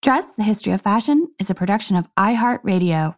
Dress, the History of Fashion is a production of iHeartRadio.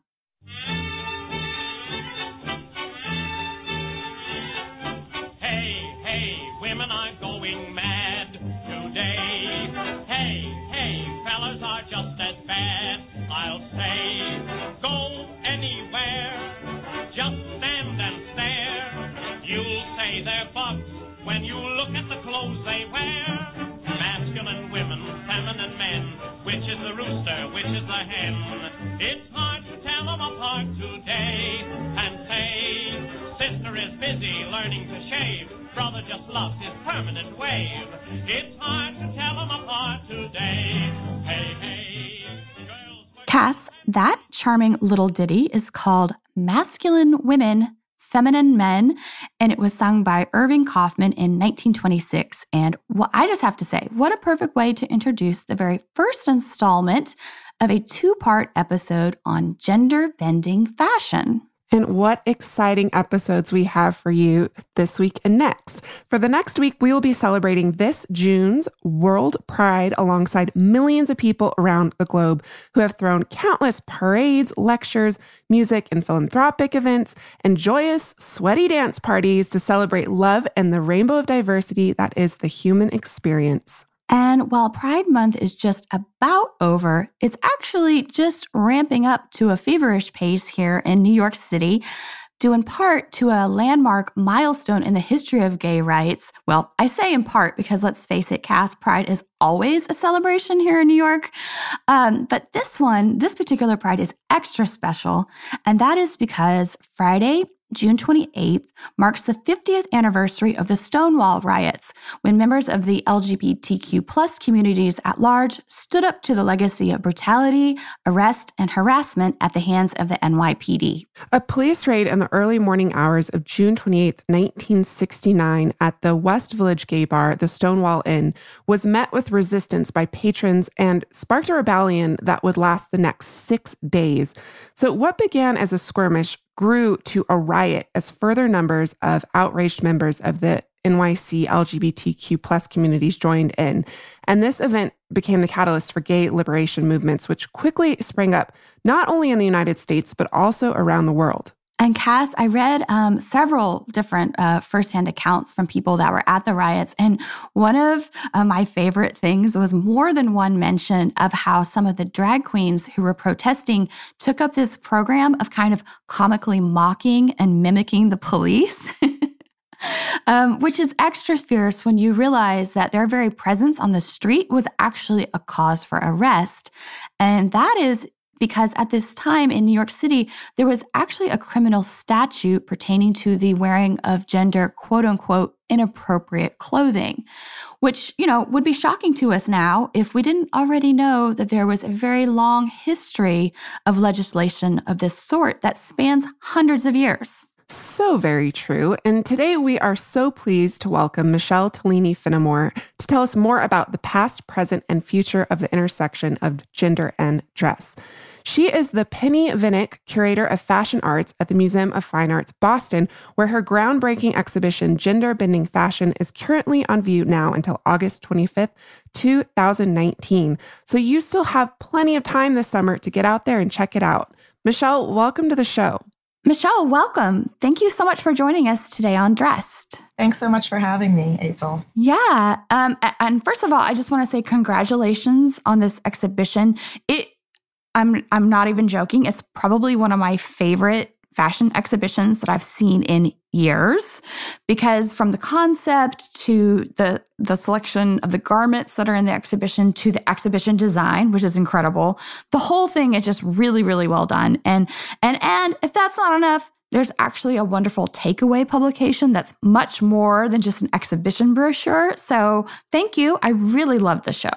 Brother just his permanent wave. It's hard to tell apart today. Hey, hey. Cass, that charming little ditty is called Masculine Women, Feminine Men, and it was sung by Irving Kaufman in 1926. And what I just have to say, what a perfect way to introduce the very first installment of a two part episode on gender bending fashion. And what exciting episodes we have for you this week and next. For the next week, we will be celebrating this June's World Pride alongside millions of people around the globe who have thrown countless parades, lectures, music, and philanthropic events, and joyous, sweaty dance parties to celebrate love and the rainbow of diversity that is the human experience. And while Pride Month is just about over, it's actually just ramping up to a feverish pace here in New York City, due in part to a landmark milestone in the history of gay rights. Well, I say in part because let's face it, Cass Pride is always a celebration here in New York. Um, but this one, this particular Pride is extra special. And that is because Friday, June 28th marks the 50th anniversary of the Stonewall riots, when members of the LGBTQ plus communities at large stood up to the legacy of brutality, arrest, and harassment at the hands of the NYPD. A police raid in the early morning hours of June 28, 1969, at the West Village gay bar, the Stonewall Inn, was met with resistance by patrons and sparked a rebellion that would last the next six days. So, what began as a skirmish grew to a riot as further numbers of outraged members of the NYC LGBTQ plus communities joined in. And this event became the catalyst for gay liberation movements, which quickly sprang up not only in the United States, but also around the world. And Cass, I read um, several different uh, firsthand accounts from people that were at the riots. And one of uh, my favorite things was more than one mention of how some of the drag queens who were protesting took up this program of kind of comically mocking and mimicking the police. Um, which is extra fierce when you realize that their very presence on the street was actually a cause for arrest. And that is because at this time in New York City, there was actually a criminal statute pertaining to the wearing of gender, quote unquote, inappropriate clothing, which, you know, would be shocking to us now if we didn't already know that there was a very long history of legislation of this sort that spans hundreds of years. So very true. And today we are so pleased to welcome Michelle Tolini Finamore to tell us more about the past, present, and future of the intersection of gender and dress. She is the Penny Vinik Curator of Fashion Arts at the Museum of Fine Arts, Boston, where her groundbreaking exhibition, Gender Bending Fashion, is currently on view now until August 25th, 2019. So you still have plenty of time this summer to get out there and check it out. Michelle, welcome to the show. Michelle, welcome. Thank you so much for joining us today on Dressed. Thanks so much for having me, April. Yeah. Um, and first of all, I just want to say congratulations on this exhibition. It I'm I'm not even joking. It's probably one of my favorite fashion exhibitions that I've seen in years because from the concept to the the selection of the garments that are in the exhibition to the exhibition design which is incredible. The whole thing is just really really well done. And and and if that's not enough there's actually a wonderful takeaway publication that's much more than just an exhibition brochure. So thank you. I really love the show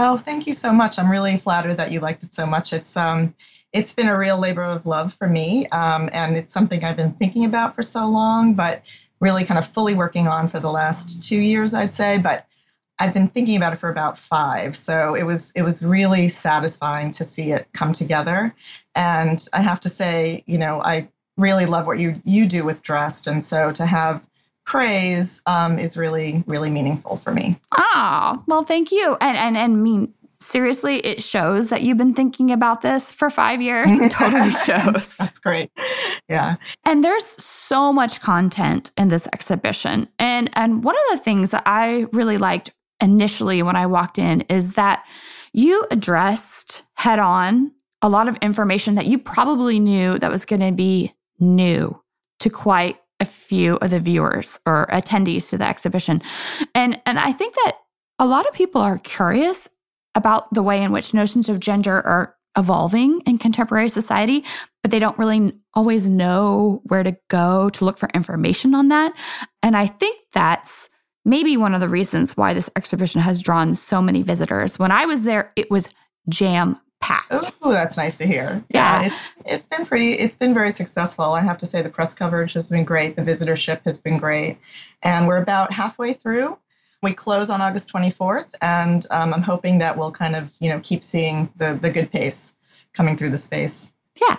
Oh, thank you so much. I'm really flattered that you liked it so much. It's um, it's been a real labor of love for me, um, and it's something I've been thinking about for so long, but really kind of fully working on for the last two years, I'd say. But I've been thinking about it for about five, so it was it was really satisfying to see it come together. And I have to say, you know, I really love what you you do with Dressed, and so to have praise um, is really really meaningful for me ah well thank you and and and mean seriously, it shows that you've been thinking about this for five years. It totally shows. That's great. Yeah. And there's so much content in this exhibition. And and one of the things that I really liked initially when I walked in is that you addressed head on a lot of information that you probably knew that was going to be new to quite a few of the viewers or attendees to the exhibition. And and I think that a lot of people are curious about the way in which notions of gender are evolving in contemporary society, but they don't really always know where to go to look for information on that. And I think that's maybe one of the reasons why this exhibition has drawn so many visitors. When I was there, it was jam packed. Oh, that's nice to hear. Yeah. yeah it's, it's been pretty, it's been very successful. I have to say the press coverage has been great. The visitorship has been great. And we're about halfway through. We close on August 24th, and um, I'm hoping that we'll kind of, you know, keep seeing the, the good pace coming through the space. Yeah.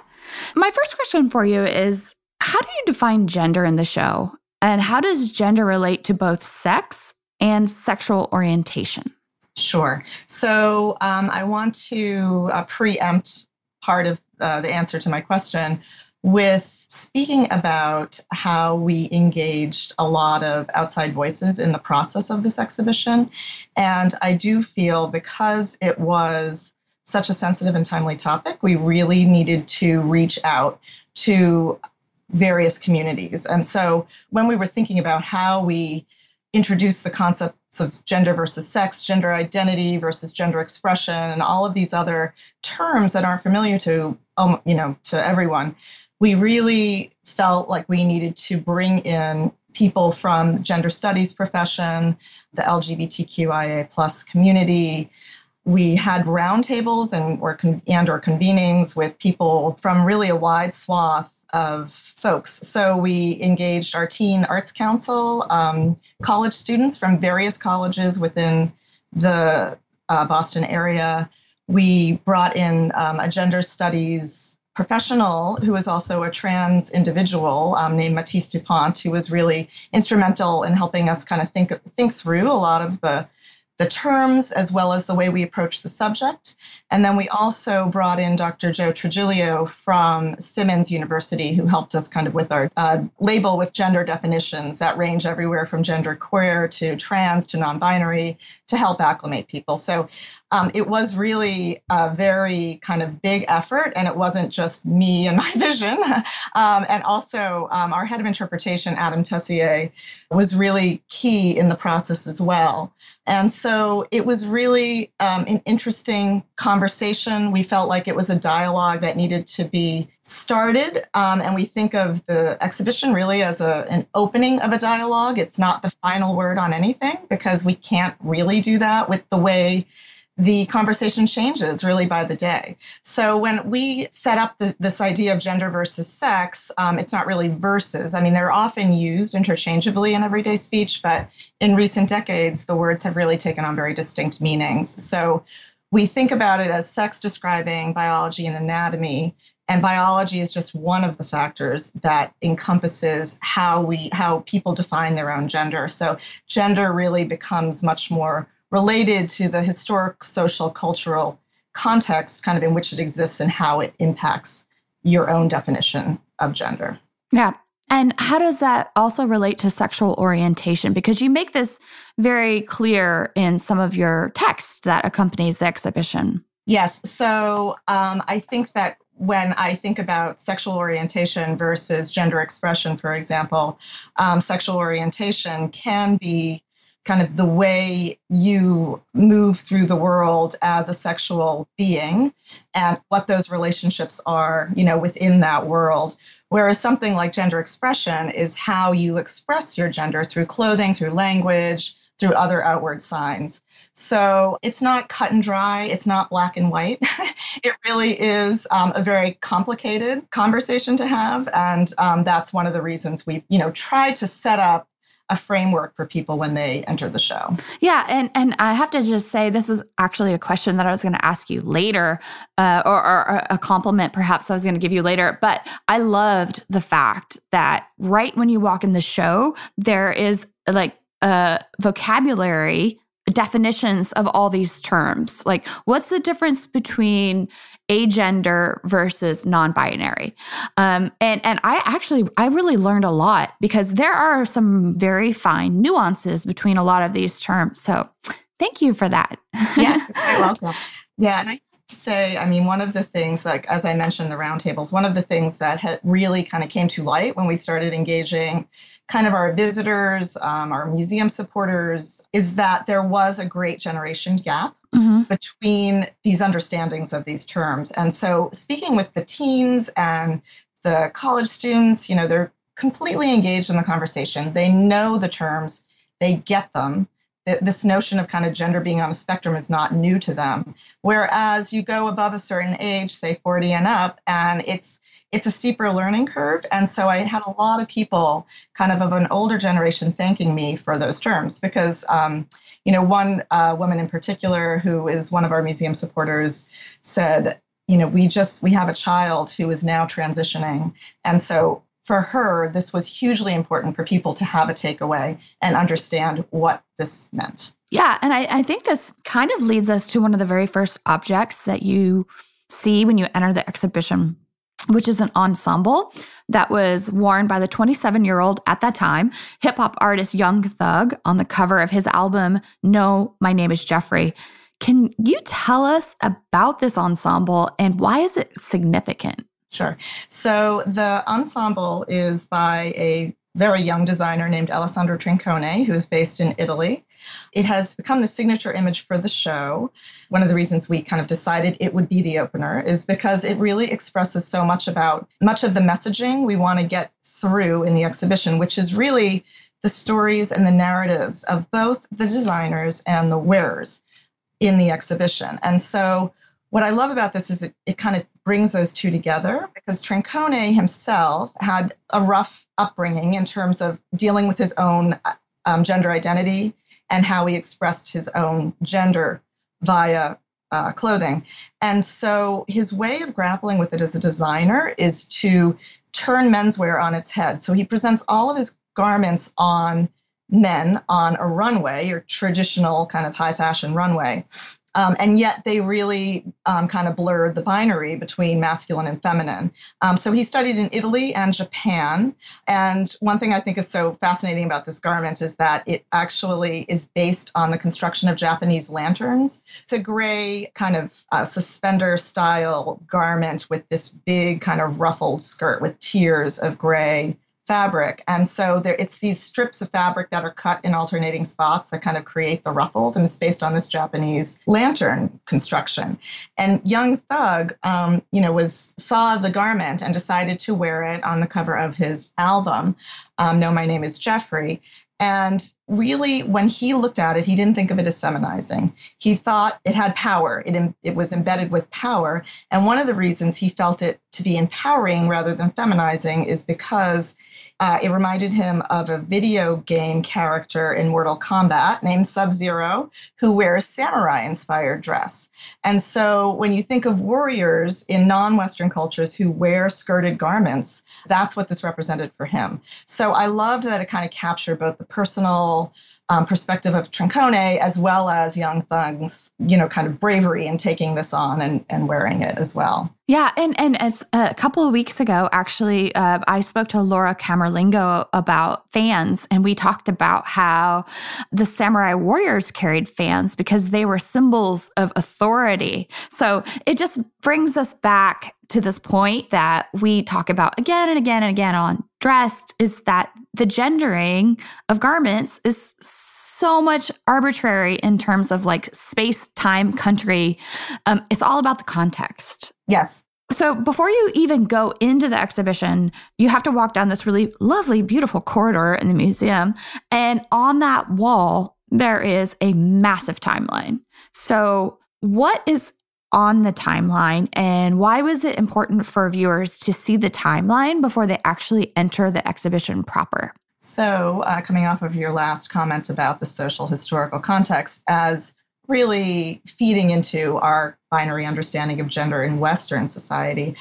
My first question for you is how do you define gender in the show? And how does gender relate to both sex and sexual orientation? Sure. So um, I want to uh, preempt part of uh, the answer to my question with speaking about how we engaged a lot of outside voices in the process of this exhibition. And I do feel because it was such a sensitive and timely topic, we really needed to reach out to various communities. And so when we were thinking about how we introduce the concepts of gender versus sex, gender identity versus gender expression, and all of these other terms that aren't familiar to um, you know to everyone, we really felt like we needed to bring in people from gender studies profession, the LGBTQIA plus community. We had roundtables and or and or convenings with people from really a wide swath of folks. So we engaged our teen arts council, um, college students from various colleges within the uh, Boston area. We brought in um, a gender studies professional who is also a trans individual um, named Matisse Dupont, who was really instrumental in helping us kind of think think through a lot of the the terms as well as the way we approach the subject. And then we also brought in Dr. Jo Trigilio from Simmons University, who helped us kind of with our uh, label with gender definitions that range everywhere from gender queer to trans to non binary to help acclimate people. So um, it was really a very kind of big effort, and it wasn't just me and my vision. Um, and also, um, our head of interpretation, Adam Tessier, was really key in the process as well. And so it was really um, an interesting conversation. We felt like it was a dialogue that needed to be started. Um, and we think of the exhibition really as a, an opening of a dialogue. It's not the final word on anything because we can't really do that with the way the conversation changes really by the day. So when we set up the, this idea of gender versus sex, um, it's not really versus. I mean, they're often used interchangeably in everyday speech, but in recent decades, the words have really taken on very distinct meanings. So we think about it as sex describing biology and anatomy. And biology is just one of the factors that encompasses how we how people define their own gender. So gender really becomes much more related to the historic, social, cultural context kind of in which it exists and how it impacts your own definition of gender. Yeah. And how does that also relate to sexual orientation? Because you make this very clear in some of your text that accompanies the exhibition. Yes. So um, I think that when I think about sexual orientation versus gender expression, for example, um, sexual orientation can be kind of the way you move through the world as a sexual being and what those relationships are, you know, within that world. Whereas something like gender expression is how you express your gender through clothing, through language, through other outward signs. So it's not cut and dry, it's not black and white. it really is um, a very complicated conversation to have. And um, that's one of the reasons we've, you know, tried to set up a framework for people when they enter the show. Yeah, and and I have to just say this is actually a question that I was going to ask you later, uh, or, or a compliment perhaps I was going to give you later. But I loved the fact that right when you walk in the show, there is like a vocabulary definitions of all these terms. Like, what's the difference between agender versus non-binary? Um, and and I actually I really learned a lot because there are some very fine nuances between a lot of these terms. So, thank you for that. yeah, you're welcome. Yeah, and I say, I mean, one of the things, like as I mentioned, the roundtables, one of the things that had really kind of came to light when we started engaging kind of our visitors, um, our museum supporters, is that there was a great generation gap mm-hmm. between these understandings of these terms. And so, speaking with the teens and the college students, you know, they're completely engaged in the conversation. They know the terms, they get them this notion of kind of gender being on a spectrum is not new to them. Whereas you go above a certain age, say 40 and up, and it's it's a steeper learning curve. And so I had a lot of people kind of of an older generation thanking me for those terms because, um, you know, one uh, woman in particular who is one of our museum supporters said, you know, we just we have a child who is now transitioning, and so for her, this was hugely important for people to have a takeaway and understand what this meant. Yeah. And I, I, think this kind of leads us to one of the very first objects that you see when you enter the exhibition, which is an ensemble that was worn by the 27 year old at that time hip hop artist Young Thug on the cover of his album, No, My Name is Jeffrey. Can you tell us about this ensemble and why is it significant? Sure. So the ensemble is by a very young designer named Alessandro Trincone, who is based in Italy. It has become the signature image for the show. One of the reasons we kind of decided it would be the opener is because it really expresses so much about much of the messaging we want to get through in the exhibition, which is really the stories and the narratives of both the designers and the wearers in the exhibition. And so what I love about this is it, it kind of brings those two together because Trincone himself had a rough upbringing in terms of dealing with his own um, gender identity and how he expressed his own gender via uh, clothing. And so his way of grappling with it as a designer is to turn menswear on its head. So he presents all of his garments on men on a runway, your traditional kind of high fashion runway. Um, and yet they really um, kind of blurred the binary between masculine and feminine. Um, so he studied in Italy and Japan. And one thing I think is so fascinating about this garment is that it actually is based on the construction of Japanese lanterns. It's a gray kind of uh, suspender style garment with this big kind of ruffled skirt with tiers of gray fabric. And so there, it's these strips of fabric that are cut in alternating spots that kind of create the ruffles. And it's based on this Japanese lantern construction. And Young Thug, um, you know, was saw the garment and decided to wear it on the cover of his album. Um, no, my name is Jeffrey. And really, when he looked at it, he didn't think of it as feminizing. He thought it had power, it, it was embedded with power. And one of the reasons he felt it to be empowering rather than feminizing is because uh, it reminded him of a video game character in Mortal Kombat named Sub Zero, who wears samurai inspired dress. And so when you think of warriors in non Western cultures who wear skirted garments, that's what this represented for him. So I loved that it kind of captured both the personal um, perspective of Trincone as well as Young Thug's, you know, kind of bravery in taking this on and, and wearing it as well. Yeah, and and as a couple of weeks ago, actually, uh, I spoke to Laura Camerlengo about fans, and we talked about how the samurai warriors carried fans because they were symbols of authority. So it just brings us back to this point that we talk about again and again and again on dressed is that the gendering of garments is so much arbitrary in terms of like space, time, country. Um, it's all about the context. Yes. So before you even go into the exhibition, you have to walk down this really lovely, beautiful corridor in the museum. And on that wall, there is a massive timeline. So, what is on the timeline and why was it important for viewers to see the timeline before they actually enter the exhibition proper? So, uh, coming off of your last comment about the social historical context, as really feeding into our binary understanding of gender in Western society,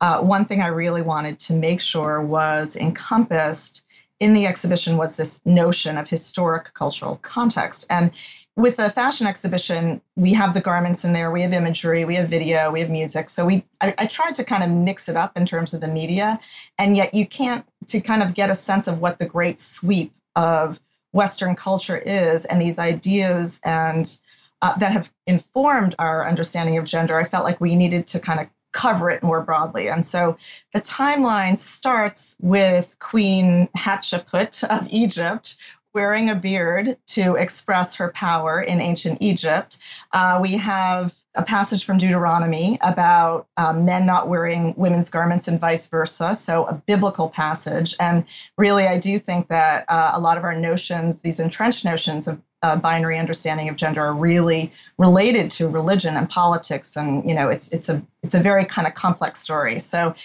uh, one thing I really wanted to make sure was encompassed in the exhibition was this notion of historic cultural context. And with the fashion exhibition, we have the garments in there, we have imagery, we have video, we have music. So we I, I, tried to kind of mix it up in terms of the media, and yet you can't to kind of get a sense of what the great sweep of Western culture is and these ideas and uh, that have informed our understanding of gender. I felt like we needed to kind of cover it more broadly. And so the timeline starts with Queen Hatshepsut of Egypt, wearing a beard to express her power in ancient Egypt. Uh, we have a passage from Deuteronomy about um, men not wearing women's garments and vice versa. So, a biblical passage. And really, I do think that uh, a lot of our notions, these entrenched notions of uh, binary understanding of gender, are really related to religion and politics. And you know, it's it's a it's a very kind of complex story. So.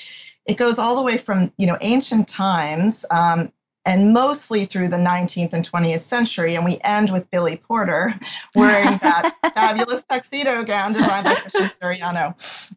It goes all the way from you know ancient times um, and mostly through the 19th and 20th century. And we end with Billy Porter wearing that fabulous tuxedo gown designed by Christian Siriano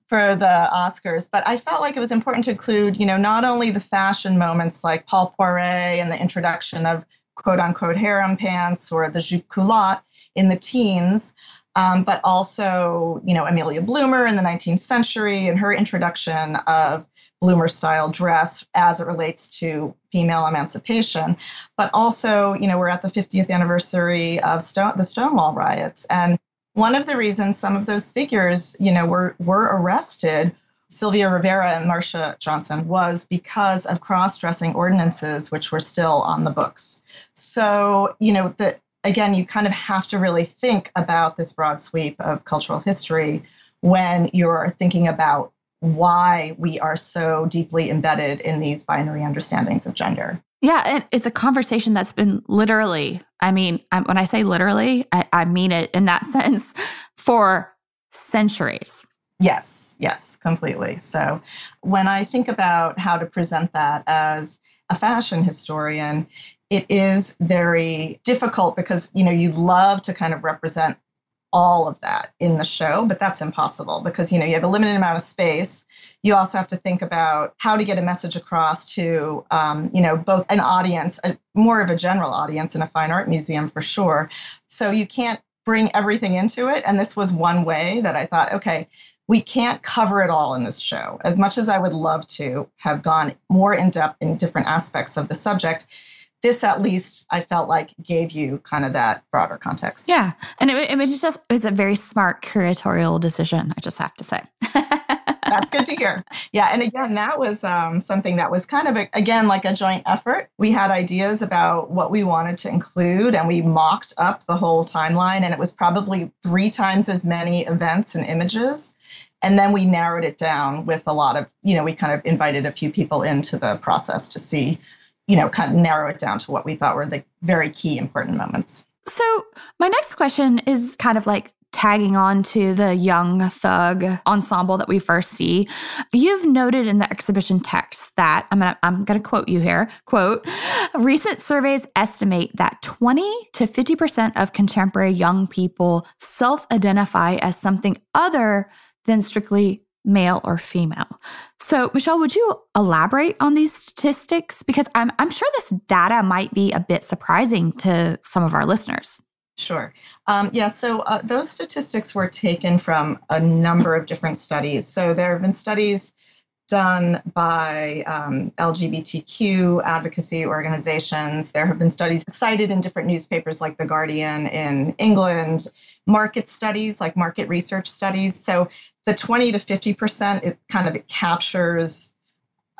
for the Oscars. But I felt like it was important to include, you know, not only the fashion moments like Paul Poiret and the introduction of quote unquote harem pants or the jupe culotte in the teens. Um, but also, you know, Amelia Bloomer in the 19th century and her introduction of bloomer style dress as it relates to female emancipation. But also you know we're at the 50th anniversary of Stone, the stonewall riots. And one of the reasons some of those figures you know were were arrested sylvia rivera and marsha johnson was because of cross-dressing ordinances which were still on the books. So you know that again you kind of have to really think about this broad sweep of cultural history when you're thinking about why we are so deeply embedded in these binary understandings of gender. Yeah, and it's a conversation that's been literally, I mean, when I say literally, I, I mean it in that sense for centuries. Yes, yes, completely. So when I think about how to present that as a fashion historian, it is very difficult because you know you love to kind of represent all of that in the show, but that's impossible because you know you have a limited amount of space. You also have to think about how to get a message across to um, you know both an audience, a, more of a general audience in a fine art museum for sure. So you can't bring everything into it, and this was one way that I thought, okay. We can't cover it all in this show. As much as I would love to have gone more in depth in different aspects of the subject, this at least I felt like gave you kind of that broader context. Yeah. And it, it was just, it was a very smart curatorial decision, I just have to say. That's good to hear. Yeah. And again, that was um, something that was kind of, a, again, like a joint effort. We had ideas about what we wanted to include and we mocked up the whole timeline. And it was probably three times as many events and images. And then we narrowed it down with a lot of, you know, we kind of invited a few people into the process to see you know, kind of narrow it down to what we thought were the very key important moments. So, my next question is kind of like tagging on to the young thug ensemble that we first see. You've noted in the exhibition text that I'm gonna I'm gonna quote you here. Quote, recent surveys estimate that 20 to 50% of contemporary young people self-identify as something other than strictly male or female. So, Michelle, would you elaborate on these statistics? Because I'm, I'm sure this data might be a bit surprising to some of our listeners. Sure. Um, yeah, so uh, those statistics were taken from a number of different studies. So, there have been studies done by um, LGBTQ advocacy organizations. There have been studies cited in different newspapers like The Guardian in England, market studies like market research studies. So the 20 to 50% is kind of it captures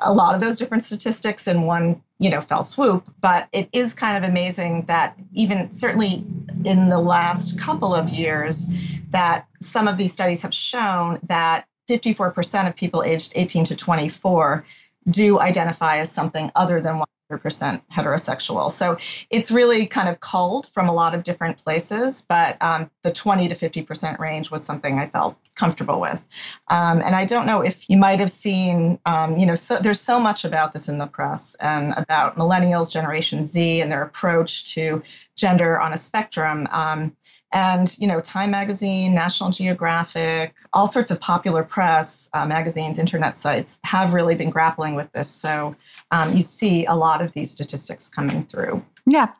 a lot of those different statistics in one you know fell swoop but it is kind of amazing that even certainly in the last couple of years that some of these studies have shown that 54% of people aged 18 to 24 do identify as something other than 100% heterosexual. So it's really kind of culled from a lot of different places, but um, the 20 to 50% range was something I felt comfortable with. Um, and I don't know if you might have seen, um, you know, so, there's so much about this in the press and about millennials, Generation Z, and their approach to gender on a spectrum. And, you know, Time Magazine, National Geographic, all sorts of popular press, uh, magazines, internet sites have really been grappling with this. So um, you see a lot of these statistics coming through. Yeah.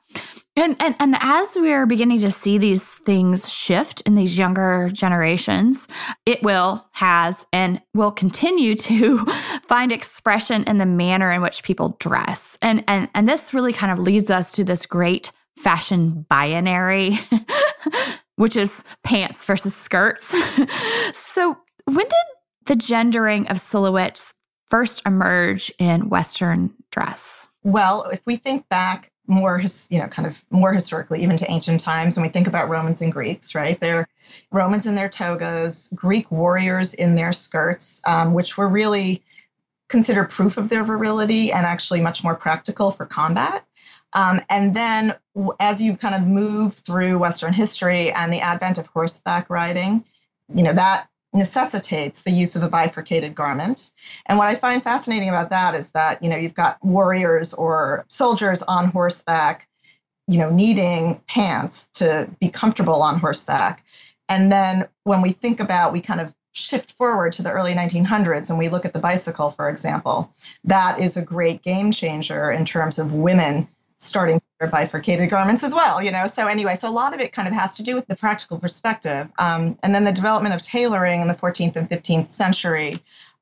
And, and and as we are beginning to see these things shift in these younger generations, it will has and will continue to find expression in the manner in which people dress. And and and this really kind of leads us to this great fashion binary, which is pants versus skirts. so when did the gendering of silhouettes first emerge in Western dress? Well, if we think back more, you know, kind of more historically, even to ancient times, and we think about Romans and Greeks, right? They're Romans in their togas, Greek warriors in their skirts, um, which were really considered proof of their virility and actually much more practical for combat. Um, and then as you kind of move through Western history and the advent of horseback riding, you know, that necessitates the use of a bifurcated garment. And what I find fascinating about that is that, you know, you've got warriors or soldiers on horseback, you know, needing pants to be comfortable on horseback. And then when we think about, we kind of shift forward to the early 1900s and we look at the bicycle, for example, that is a great game changer in terms of women starting to wear bifurcated garments as well, you know. So anyway, so a lot of it kind of has to do with the practical perspective, um, and then the development of tailoring in the 14th and 15th century,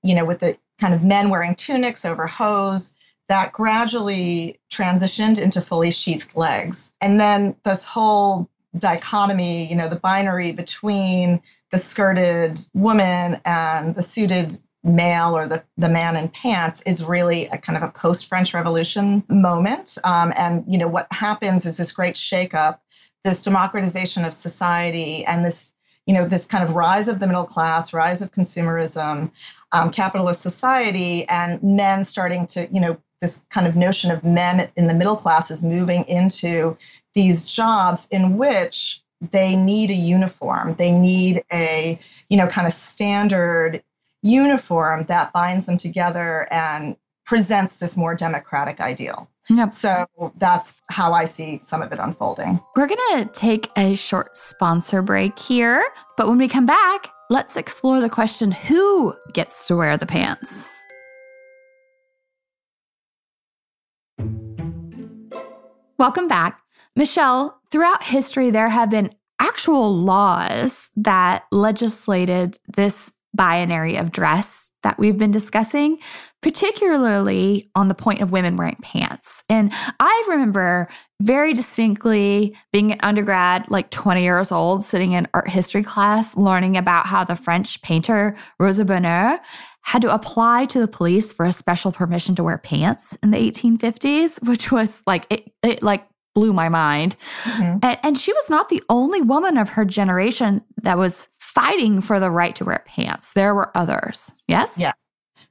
you know, with the kind of men wearing tunics over hose. That gradually transitioned into fully sheathed legs. And then this whole dichotomy, you know, the binary between the skirted woman and the suited male or the, the man in pants is really a kind of a post French Revolution moment. Um, and, you know, what happens is this great shakeup, this democratization of society, and this, you know, this kind of rise of the middle class, rise of consumerism, um, capitalist society, and men starting to, you know, this kind of notion of men in the middle classes moving into these jobs in which they need a uniform they need a you know kind of standard uniform that binds them together and presents this more democratic ideal Yep. so that's how i see some of it unfolding We're going to take a short sponsor break here, but when we come back, let's explore the question who gets to wear the pants? Welcome back. Michelle, throughout history, there have been actual laws that legislated this binary of dress that we've been discussing, particularly on the point of women wearing pants. And I remember very distinctly being an undergrad, like 20 years old, sitting in art history class, learning about how the French painter Rosa Bonheur had to apply to the police for a special permission to wear pants in the 1850s, which was like, it, it like blew my mind. Mhm. And, and she was not the only woman of her generation that was fighting for the right to wear pants. There were others. Yes? Yes,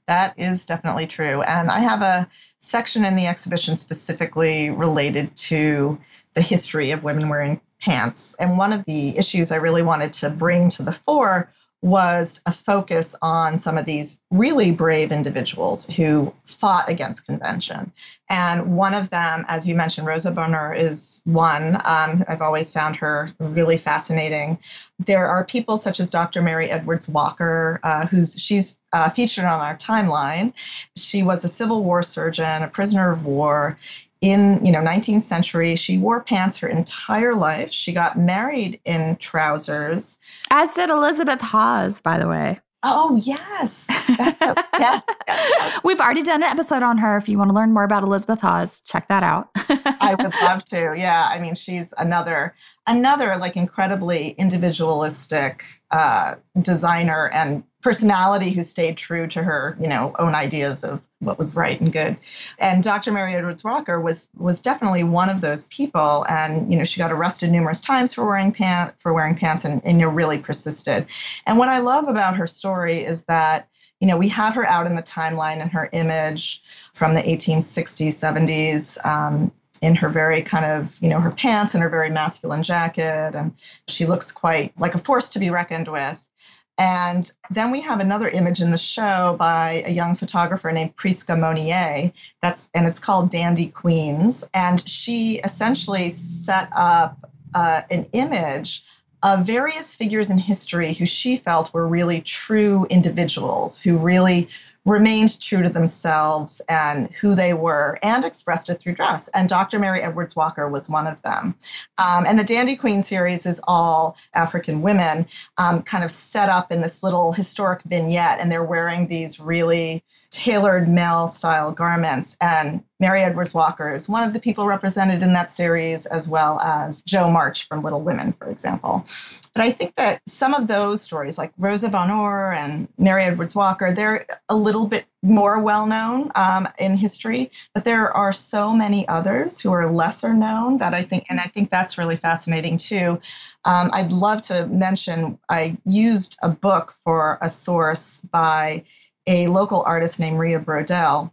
that is definitely true. And I have a section in the exhibition specifically related to the history of women wearing pants. And one of the issues I really wanted to bring to the fore was a focus on some of these really brave individuals who fought against convention. And one of them, as you mentioned, Rosa Bonheur is one. Um, I've always found her really fascinating. There are people such as Dr. Mary Edwards Walker, uh, who's she's uh, featured on our timeline. She was a Civil War surgeon, a prisoner of war in you know 19th century. She wore pants her entire life. She got married in trousers. As did Elizabeth Hawes, by the way. Oh yes, yes, yes, yes. We've already done an episode on her. If you want to learn more about Elizabeth Hawes, check that out. I would love to. Yeah, I mean, she's another another like incredibly individualistic uh, designer and personality who stayed true to her, you know, own ideas of what was right and good. And Dr. Mary Edwards Walker was was definitely one of those people. And you know, she got arrested numerous times for wearing pants for wearing pants, and, and you know, really persisted. And what I love about her story is that you know, we have her out in the timeline and her image from the 1860s, 70s, um, in her very kind of, you know, her pants and her very masculine jacket. And she looks quite like a force to be reckoned with. And then we have another image in the show by a young photographer named Priska Monier. That's and it's called Dandy Queens. And she essentially set up uh, an image of various figures in history who she felt were really true individuals who really remained true to themselves and who they were and expressed it through dress. And Dr. Mary Edwards Walker was one of them. Um, and the Dandy Queen series is all African women um, kind of set up in this little historic vignette, and they're wearing these really tailored male style garments. And Mary Edwards Walker is one of the people represented in that series, as well as Jo March from Little Women, for example. But I think that some of those stories, like Rosa Bonheur and Mary Edwards Walker, they're a little bit more well known um, in history, but there are so many others who are lesser known that I think, and I think that's really fascinating too. Um, I'd love to mention I used a book for a source by a local artist named Ria Brodell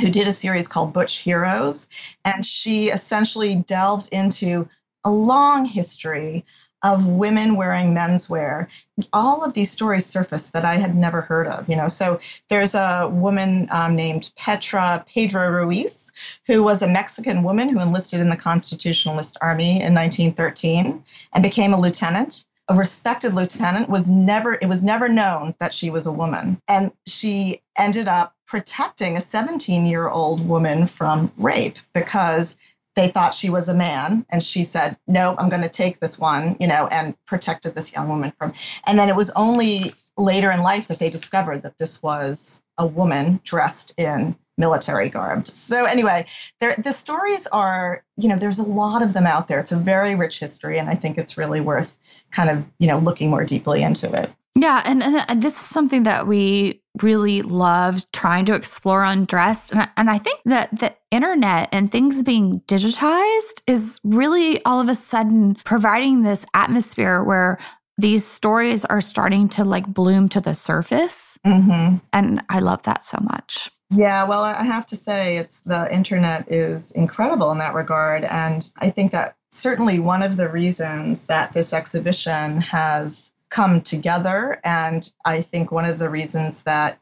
who did a series called Butch Heroes. And she essentially delved into a long history of women wearing menswear. All of these stories surfaced that I had never heard of, you know. So there's a woman um, named Petra Pedro Ruiz, who was a Mexican woman who enlisted in the Constitutionalist Army in 1913 and became a lieutenant a respected lieutenant was never it was never known that she was a woman. And she ended up protecting a 17 year old woman from rape because they thought she was a man. And she said no i'm going to take this one you know and protected this young woman from and then it was only later in life that they discovered that this was a woman dressed in military garbed. So anyway, there the stories are, you know, there's a lot of them out there. It's a very rich history and I think it's really worth kind of, you know, looking more deeply into it. Yeah, and, and this is something that we really love trying to explore on Dressed. And I, and I think that the internet and things being digitized is really all of a sudden providing this atmosphere where these stories are starting to like bloom to the surface. Mm-hmm. And I love that so much. Yeah, well, I have to say, it's the internet is incredible in that regard, and I think that certainly one of the reasons that this exhibition has come together. And I think one of the reasons that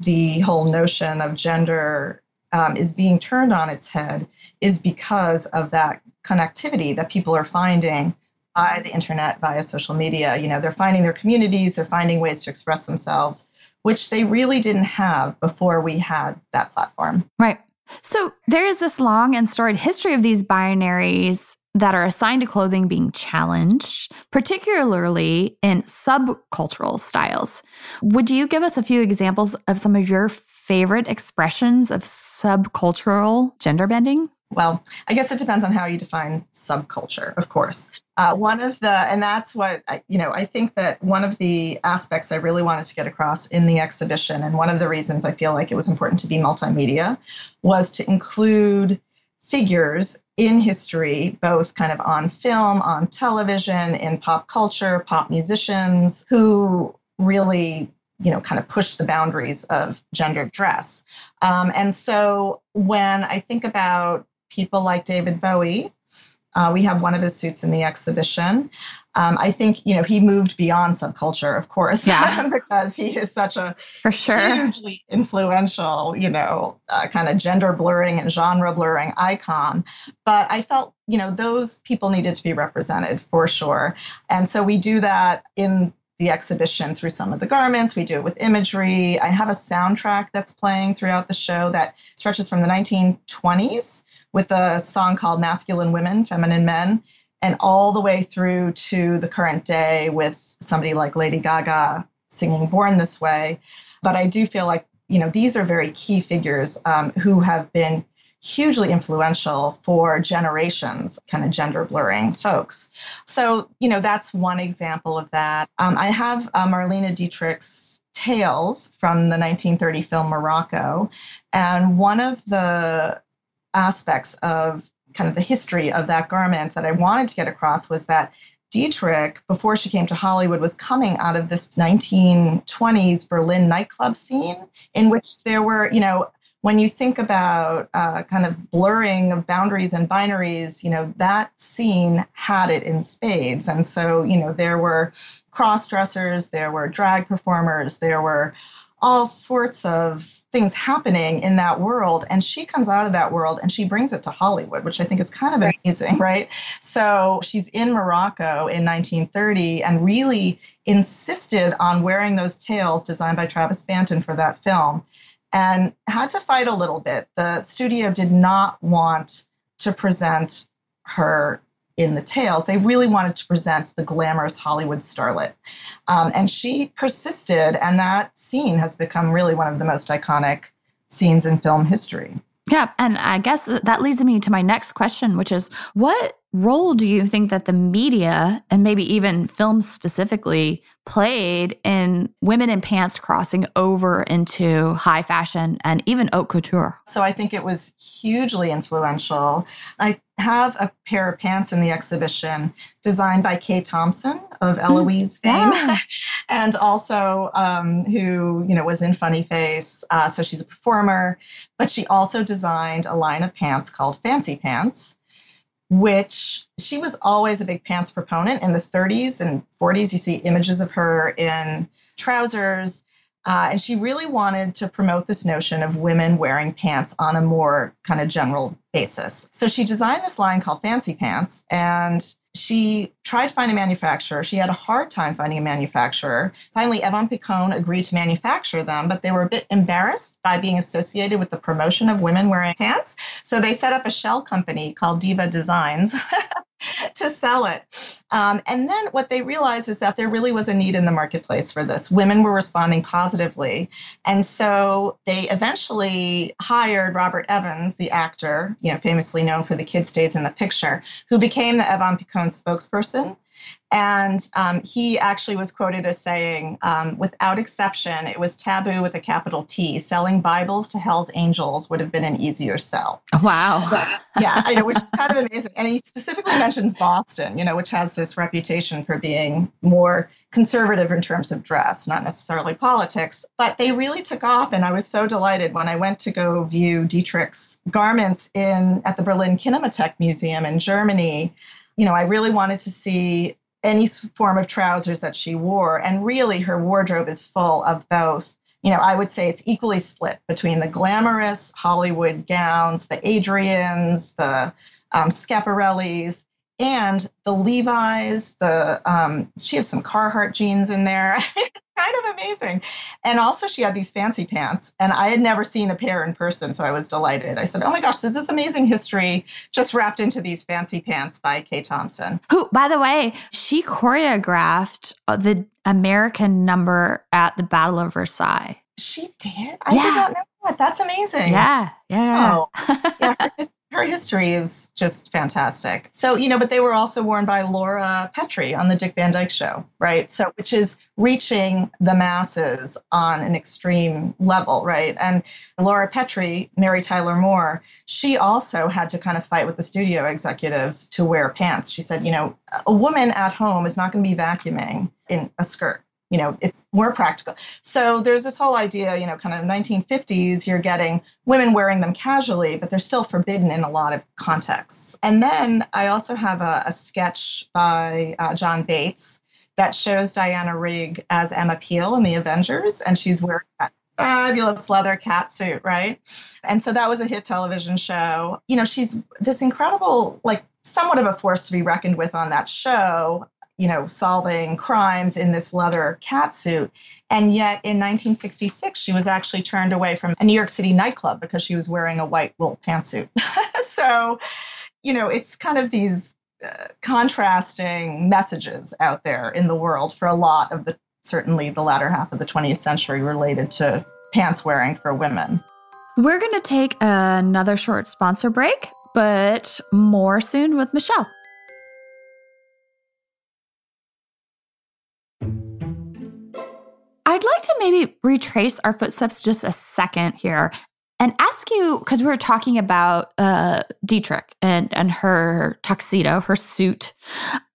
the whole notion of gender um, is being turned on its head is because of that connectivity that people are finding by the internet, via social media. You know, they're finding their communities, they're finding ways to express themselves, which they really didn't have before we had that platform. Right. So there is this long and storied history of these binaries that are assigned to clothing being challenged, particularly in subcultural styles. Would you give us a few examples of some of your favorite expressions of subcultural gender bending? Well, I guess it depends on how you define subculture, of course. Uh, one of the, and that's what, I, you know, I think that one of the aspects I really wanted to get across in the exhibition, and one of the reasons I feel like it was important to be multimedia, was to include figures in history, both kind of on film, on television, in pop culture, pop musicians who really you know kind of push the boundaries of gendered dress um, and so when i think about people like david bowie uh, we have one of his suits in the exhibition. Um, I think you know he moved beyond subculture, of course, yeah. because he is such a for sure hugely influential, you know, uh, kind of gender blurring and genre blurring icon. But I felt you know those people needed to be represented for sure, and so we do that in the exhibition through some of the garments. We do it with imagery. I have a soundtrack that's playing throughout the show that stretches from the 1920s with a song called Masculine Women, Feminine Men, and all the way through to the current day with somebody like Lady Gaga singing Born This Way. But I do feel like, you know, these are very key figures um, who have been hugely influential for generations, kind of gender blurring folks. So, you know, that's one example of that. Um, I have uh, Marlene Dietrich's Tails from the 1930 film Morocco. And one of the aspects of kind of the history of that garment that I wanted to get across was that Dietrich, before she came to Hollywood, was coming out of this 1920s Berlin nightclub scene in which there were, you know, when you think about uh, kind of blurring of boundaries and binaries, you know, that scene had it in spades. And so, you know, there were cross dressers, there were drag performers, there were all sorts of things happening in that world. And she comes out of that world and she brings it to Hollywood, which I think is kind of amazing, right? So she's in Morocco in 1930 and really insisted on wearing those tails designed by Travis Banton for that film and had to fight a little bit. The studio did not want to present her in the tails, They really wanted to present the glamorous Hollywood starlet. Um, and she persisted, and that scene has become really one of the most iconic scenes in film history. Yeah. And I guess that leads me to my next question, which is what role do you think that the media and maybe even film specifically played in women in pants crossing over into high fashion and even haute couture? So I think it was hugely influential. I have a pair of pants in the exhibition designed by Kay Thompson of hmm. Eloise fame, yeah. and also um, who you know was in Funny Face. Uh, so she's a performer, but she also designed a line of pants called Fancy Pants which she was always a big pants proponent. In the 30s and 40s, you see images of her in trousers. Uh, and she really wanted to promote this notion of women wearing pants on a more kind of general basis. So she designed this line called Fancy Pants, and she tried to find a manufacturer. She had a hard time finding a manufacturer. Finally, Evan-Picone agreed to manufacture them, but they were a bit embarrassed by being associated with the promotion of women wearing pants. So they set up a shell company called Diva Designs to sell it. Um, and then what they realized is that there really was a need in the marketplace for this. Women were responding positively. And so they eventually hired Robert Evans, the actor, you know, famously known for The Kid Stays in the Picture, who became the Evan-Picone spokesperson. And um, he actually was quoted as saying, um, without exception, it was taboo with a capital T. Selling Bibles to Hell's Angels would have been an easier sell. Wow. But, yeah, I know, which is kind of amazing. And he specifically mentions Boston, you know, which has this reputation for being more conservative in terms of dress, not necessarily politics. But they really took off, and I was so delighted when I went to go view Dietrich's garments in at the Berlin Kinemathek Museum in Germany you know, I really wanted to see any form of trousers that she wore. And really, her wardrobe is full of both. You know, I would say it's equally split between the glamorous Hollywood gowns, the Adrians, the um, Schiaparellis, and the Levi's. The um, she has some Carhartt jeans in there. kind of amazing. And also, she had these fancy pants, and I had never seen a pair in person, so I was delighted. I said, "Oh my gosh, this is amazing history just wrapped into these fancy pants by Kay Thompson." Who, by the way, she choreographed uh, the American number at the Battle of Versailles. She did. I yeah. did not know that. That's amazing. Yeah, yeah. Oh, yeah. Her, her history is just fantastic. So, you know, but they were also worn by Laura Petrie on the Dick Van Dyke Show, right? So, which is reaching the masses on an extreme level, right? And Laura Petrie, Mary Tyler Moore, she also had to kind of fight with the studio executives to wear pants. She said, you know, a woman at home is not going to be vacuuming in a skirt you know it's more practical. So there's this whole idea you know kind of 1950s you're getting women wearing them casually but they're still forbidden in a lot of contexts. And then i also have a, a sketch by uh, john bates that shows diana rigg as emma peel in the avengers and she's wearing that fabulous leather cat suit right? And so that was a hit television show. You know she's this incredible like somewhat of a force to be reckoned with on that show you know, solving crimes in this leather cat suit. And yet in 1966, she was actually turned away from a New York City nightclub because she was wearing a white wool pantsuit. so, you know, it's kind of these uh, contrasting messages out there in the world for a lot of the, certainly the latter half of the 20th century related to pants wearing for women. We're going to take another short sponsor break, but more soon with Michelle. Maybe retrace our footsteps just a second here and ask you because we were talking about uh, Dietrich and and her tuxedo, her suit.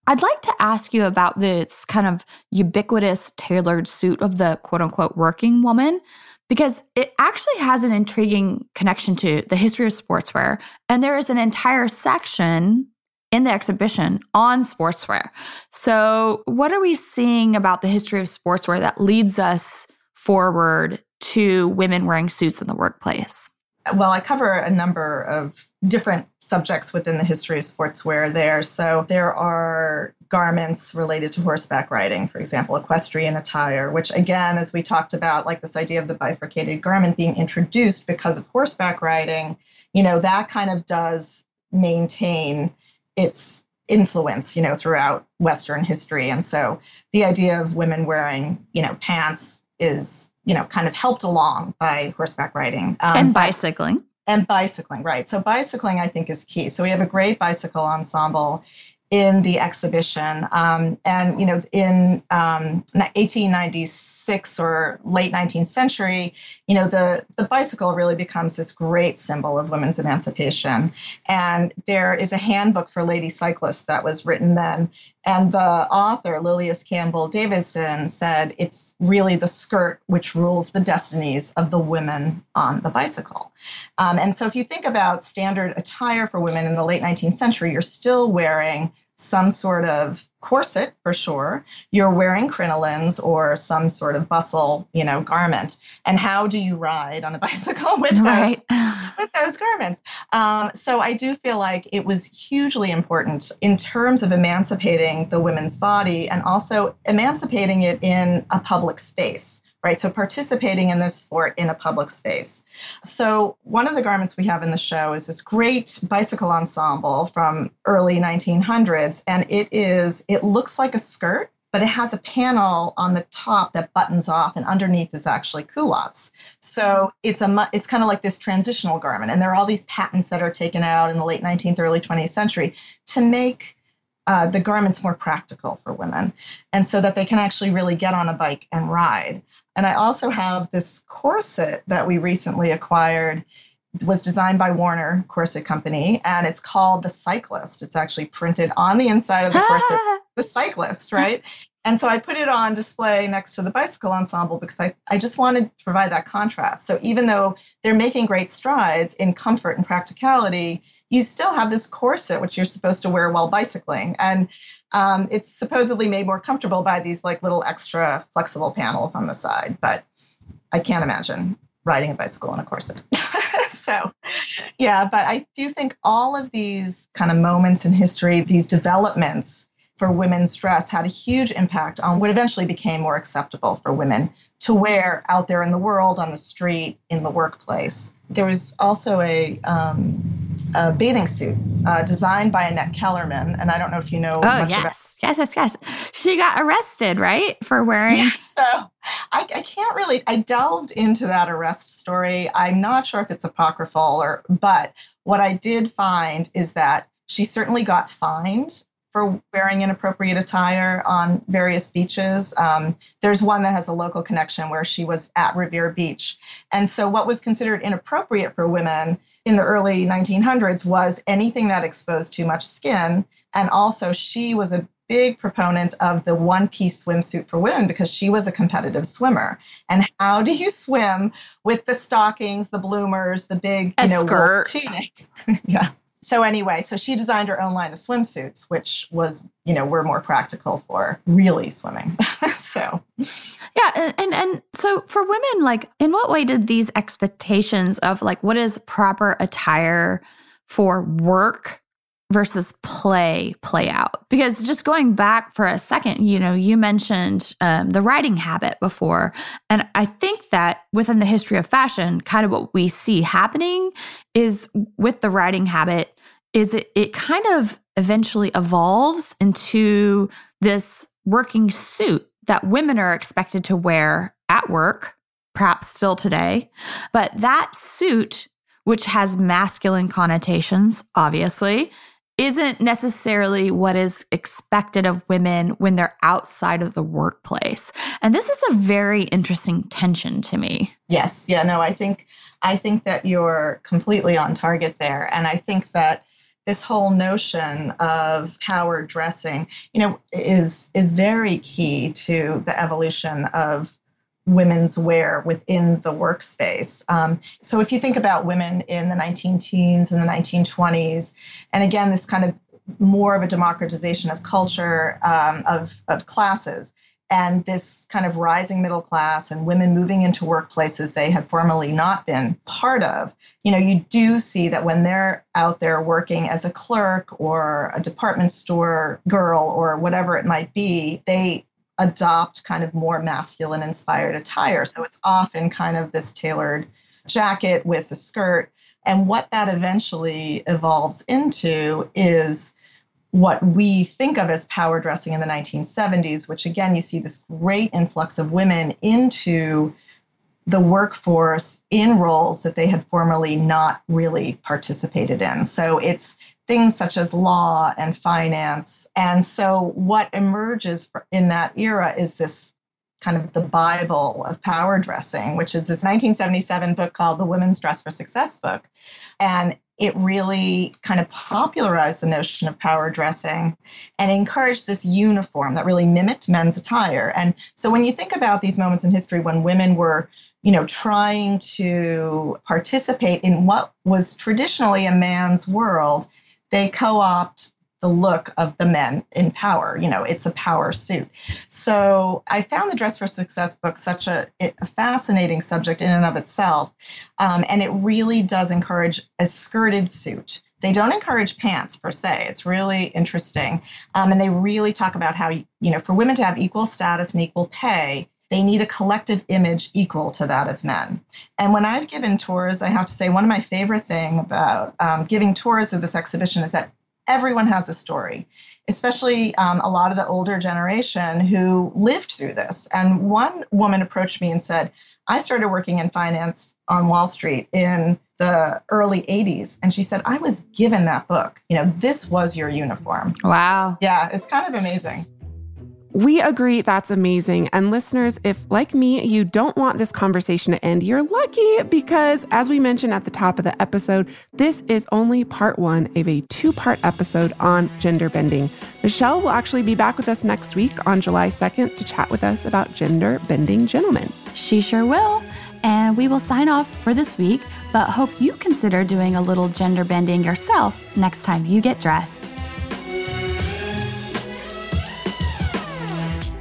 I'd like to ask you about this kind of ubiquitous tailored suit of the quote unquote working woman because it actually has an intriguing connection to the history of sportswear. And there is an entire section in the exhibition on sportswear. So, what are we seeing about the history of sportswear that leads us forward to women wearing suits in the workplace? Well, I cover a number of different subjects within the history of sportswear there. So there are garments related to horseback riding, for example, equestrian attire, which again, as we talked about, like this idea of the bifurcated garment being introduced because of horseback riding, you know, that kind of does maintain its influence, you know, throughout Western history. And so the idea of women wearing, you know, pants is, you know, kind of helped along by horseback riding. Um, and bicycling. And bicycling, right. So bicycling, I think, is key. So we have a great bicycle ensemble in the exhibition. Um, and, you know, in um, 1896 or late 19th century, you know, the, the bicycle really becomes this great symbol of women's emancipation. And there is a handbook for lady cyclists that was written then. And the author, Lilias Campbell Davidson, said it's really the skirt which rules the destinies of the women on the bicycle. Um, and so if you think about standard attire for women in the late 19th century, you're still wearing some sort of corset for sure. You're wearing crinolines or some sort of bustle, you know, garment. And how do you ride on a bicycle with those with those garments? Um, so I do feel like it was hugely important in terms of emancipating the women's body and also emancipating it in a public space right? So participating in this sport in a public space. So one of the garments we have in the show is this great bicycle ensemble from early 1900s, and it is it looks like a skirt. But it has a panel on the top that buttons off, and underneath is actually culottes. So it's a it's kind of like this transitional garment, and there are all these patents that are taken out in the late 19th, early 20th century to make uh, the garments more practical for women, and so that they can actually really get on a bike and ride. And I also have this corset that we recently acquired it was designed by Warner Corset Company, and it's called the Cyclist. It's actually printed on the inside of the corset, the Cyclist, right? And so I put it on display next to the bicycle ensemble because I, I just wanted to provide that contrast. So even though they're making great strides in comfort and practicality, you still have this corset, which you're supposed to wear while bicycling. And um, it's supposedly made more comfortable by these like little extra flexible panels on the side, but I can't imagine riding a bicycle in a corset. so, yeah, but I do think all of these kind of moments in history, these developments for women's dress had a huge impact on what eventually became more acceptable for women to wear out there in the world, on the street, in the workplace. There was also a, um, a bathing suit uh, designed by Annette Kellerman, and I don't know if you know. Oh yes, about- yes, yes, yes. She got arrested, right, for wearing. Yeah, so I, I can't really. I delved into that arrest story. I'm not sure if it's apocryphal or, but what I did find is that she certainly got fined for wearing inappropriate attire on various beaches. Um, there's one that has a local connection where she was at Revere Beach. And so, what was considered inappropriate for women in the early 1900s was anything that exposed too much skin. And also, she was a big proponent of the one piece swimsuit for women because she was a competitive swimmer. And how do you swim with the stockings, the bloomers, the big, a you know, skirt. tunic? yeah so anyway, so she designed her own line of swimsuits, which was, you know, were more practical for really swimming. so yeah, and and so for women, like, in what way did these expectations of like what is proper attire for work versus play play out? Because just going back for a second, you know, you mentioned um, the riding habit before, and I think that within the history of fashion, kind of what we see happening is with the riding habit is it, it kind of eventually evolves into this working suit that women are expected to wear at work, perhaps still today. But that suit, which has masculine connotations, obviously, isn't necessarily what is expected of women when they're outside of the workplace. And this is a very interesting tension to me. Yes, yeah, no, I think I think that you're completely on target there and I think that this whole notion of power dressing, you know, is is very key to the evolution of women's wear within the workspace. Um, so if you think about women in the 19 teens and the 1920s, and again, this kind of more of a democratization of culture, um, of, of classes, and this kind of rising middle class and women moving into workplaces they had formerly not been part of, you know, you do see that when they're out there working as a clerk or a department store girl or whatever it might be, they adopt kind of more masculine inspired attire. So it's often kind of this tailored jacket with a skirt. And what that eventually evolves into is what we think of as power dressing in the 1970s, which again, you see this great influx of women into the workforce in roles that they had formerly not really participated in. So it's things such as law and finance. And so what emerges in that era is this kind of the Bible of power dressing, which is this 1977 book called The Women's Dress for Success book. And it really kind of popularized the notion of power dressing and encouraged this uniform that really mimicked men's attire. And so when you think about these moments in history when women were, you know, trying to participate in what was traditionally a man's world, they co-opt the look of the men in power. You know, it's a power suit. So I found the Dress for Success book such a, a fascinating subject in and of itself. Um, and it really does encourage a skirted suit. They don't encourage pants per se. It's really interesting. Um, and they really talk about how, you know, for women to have equal status and equal pay, they need a collective image equal to that of men. And when I've given tours, I have to say one of my favorite thing about um, giving tours of this exhibition is that everyone has a story, especially um, a lot of the older generation who lived through this. And one woman approached me and said, I started working in finance on Wall Street in the early 80s. And she said, I was given that book. You know, this was your uniform. Wow. Yeah, it's kind of amazing. We agree that's amazing. And listeners, if like me, you don't want this conversation to end, you're lucky because, as we mentioned at the top of the episode, this is only part one of a two part episode on gender bending. Michelle will actually be back with us next week on July 2nd to chat with us about gender bending gentlemen. She sure will. And we will sign off for this week, but hope you consider doing a little gender bending yourself next time you get dressed.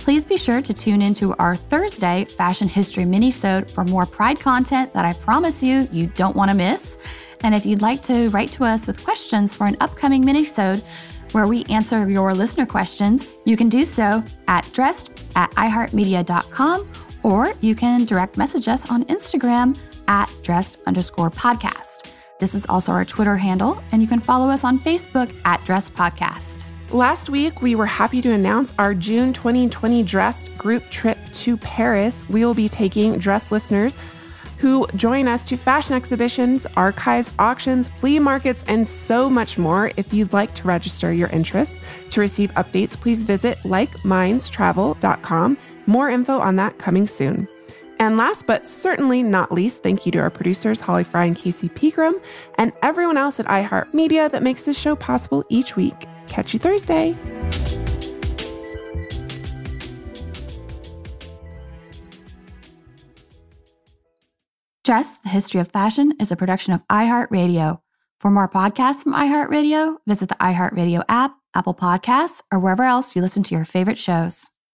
Please be sure to tune into our Thursday Fashion History Minisode for more Pride content that I promise you you don't want to miss. And if you'd like to write to us with questions for an upcoming minisode where we answer your listener questions, you can do so at dressed at iheartmedia.com or you can direct message us on Instagram at dressed underscore podcast. This is also our Twitter handle, and you can follow us on Facebook at Dressed Podcast. Last week, we were happy to announce our June 2020 Dressed group trip to Paris. We will be taking Dress listeners who join us to fashion exhibitions, archives, auctions, flea markets, and so much more. If you'd like to register your interest to receive updates, please visit likemindstravel.com. More info on that coming soon. And last but certainly not least, thank you to our producers, Holly Fry and Casey Pegram, and everyone else at iHeartMedia that makes this show possible each week. Catch you Thursday. Dressed, the History of Fashion is a production of iHeartRadio. For more podcasts from iHeartRadio, visit the iHeartRadio app, Apple Podcasts, or wherever else you listen to your favorite shows.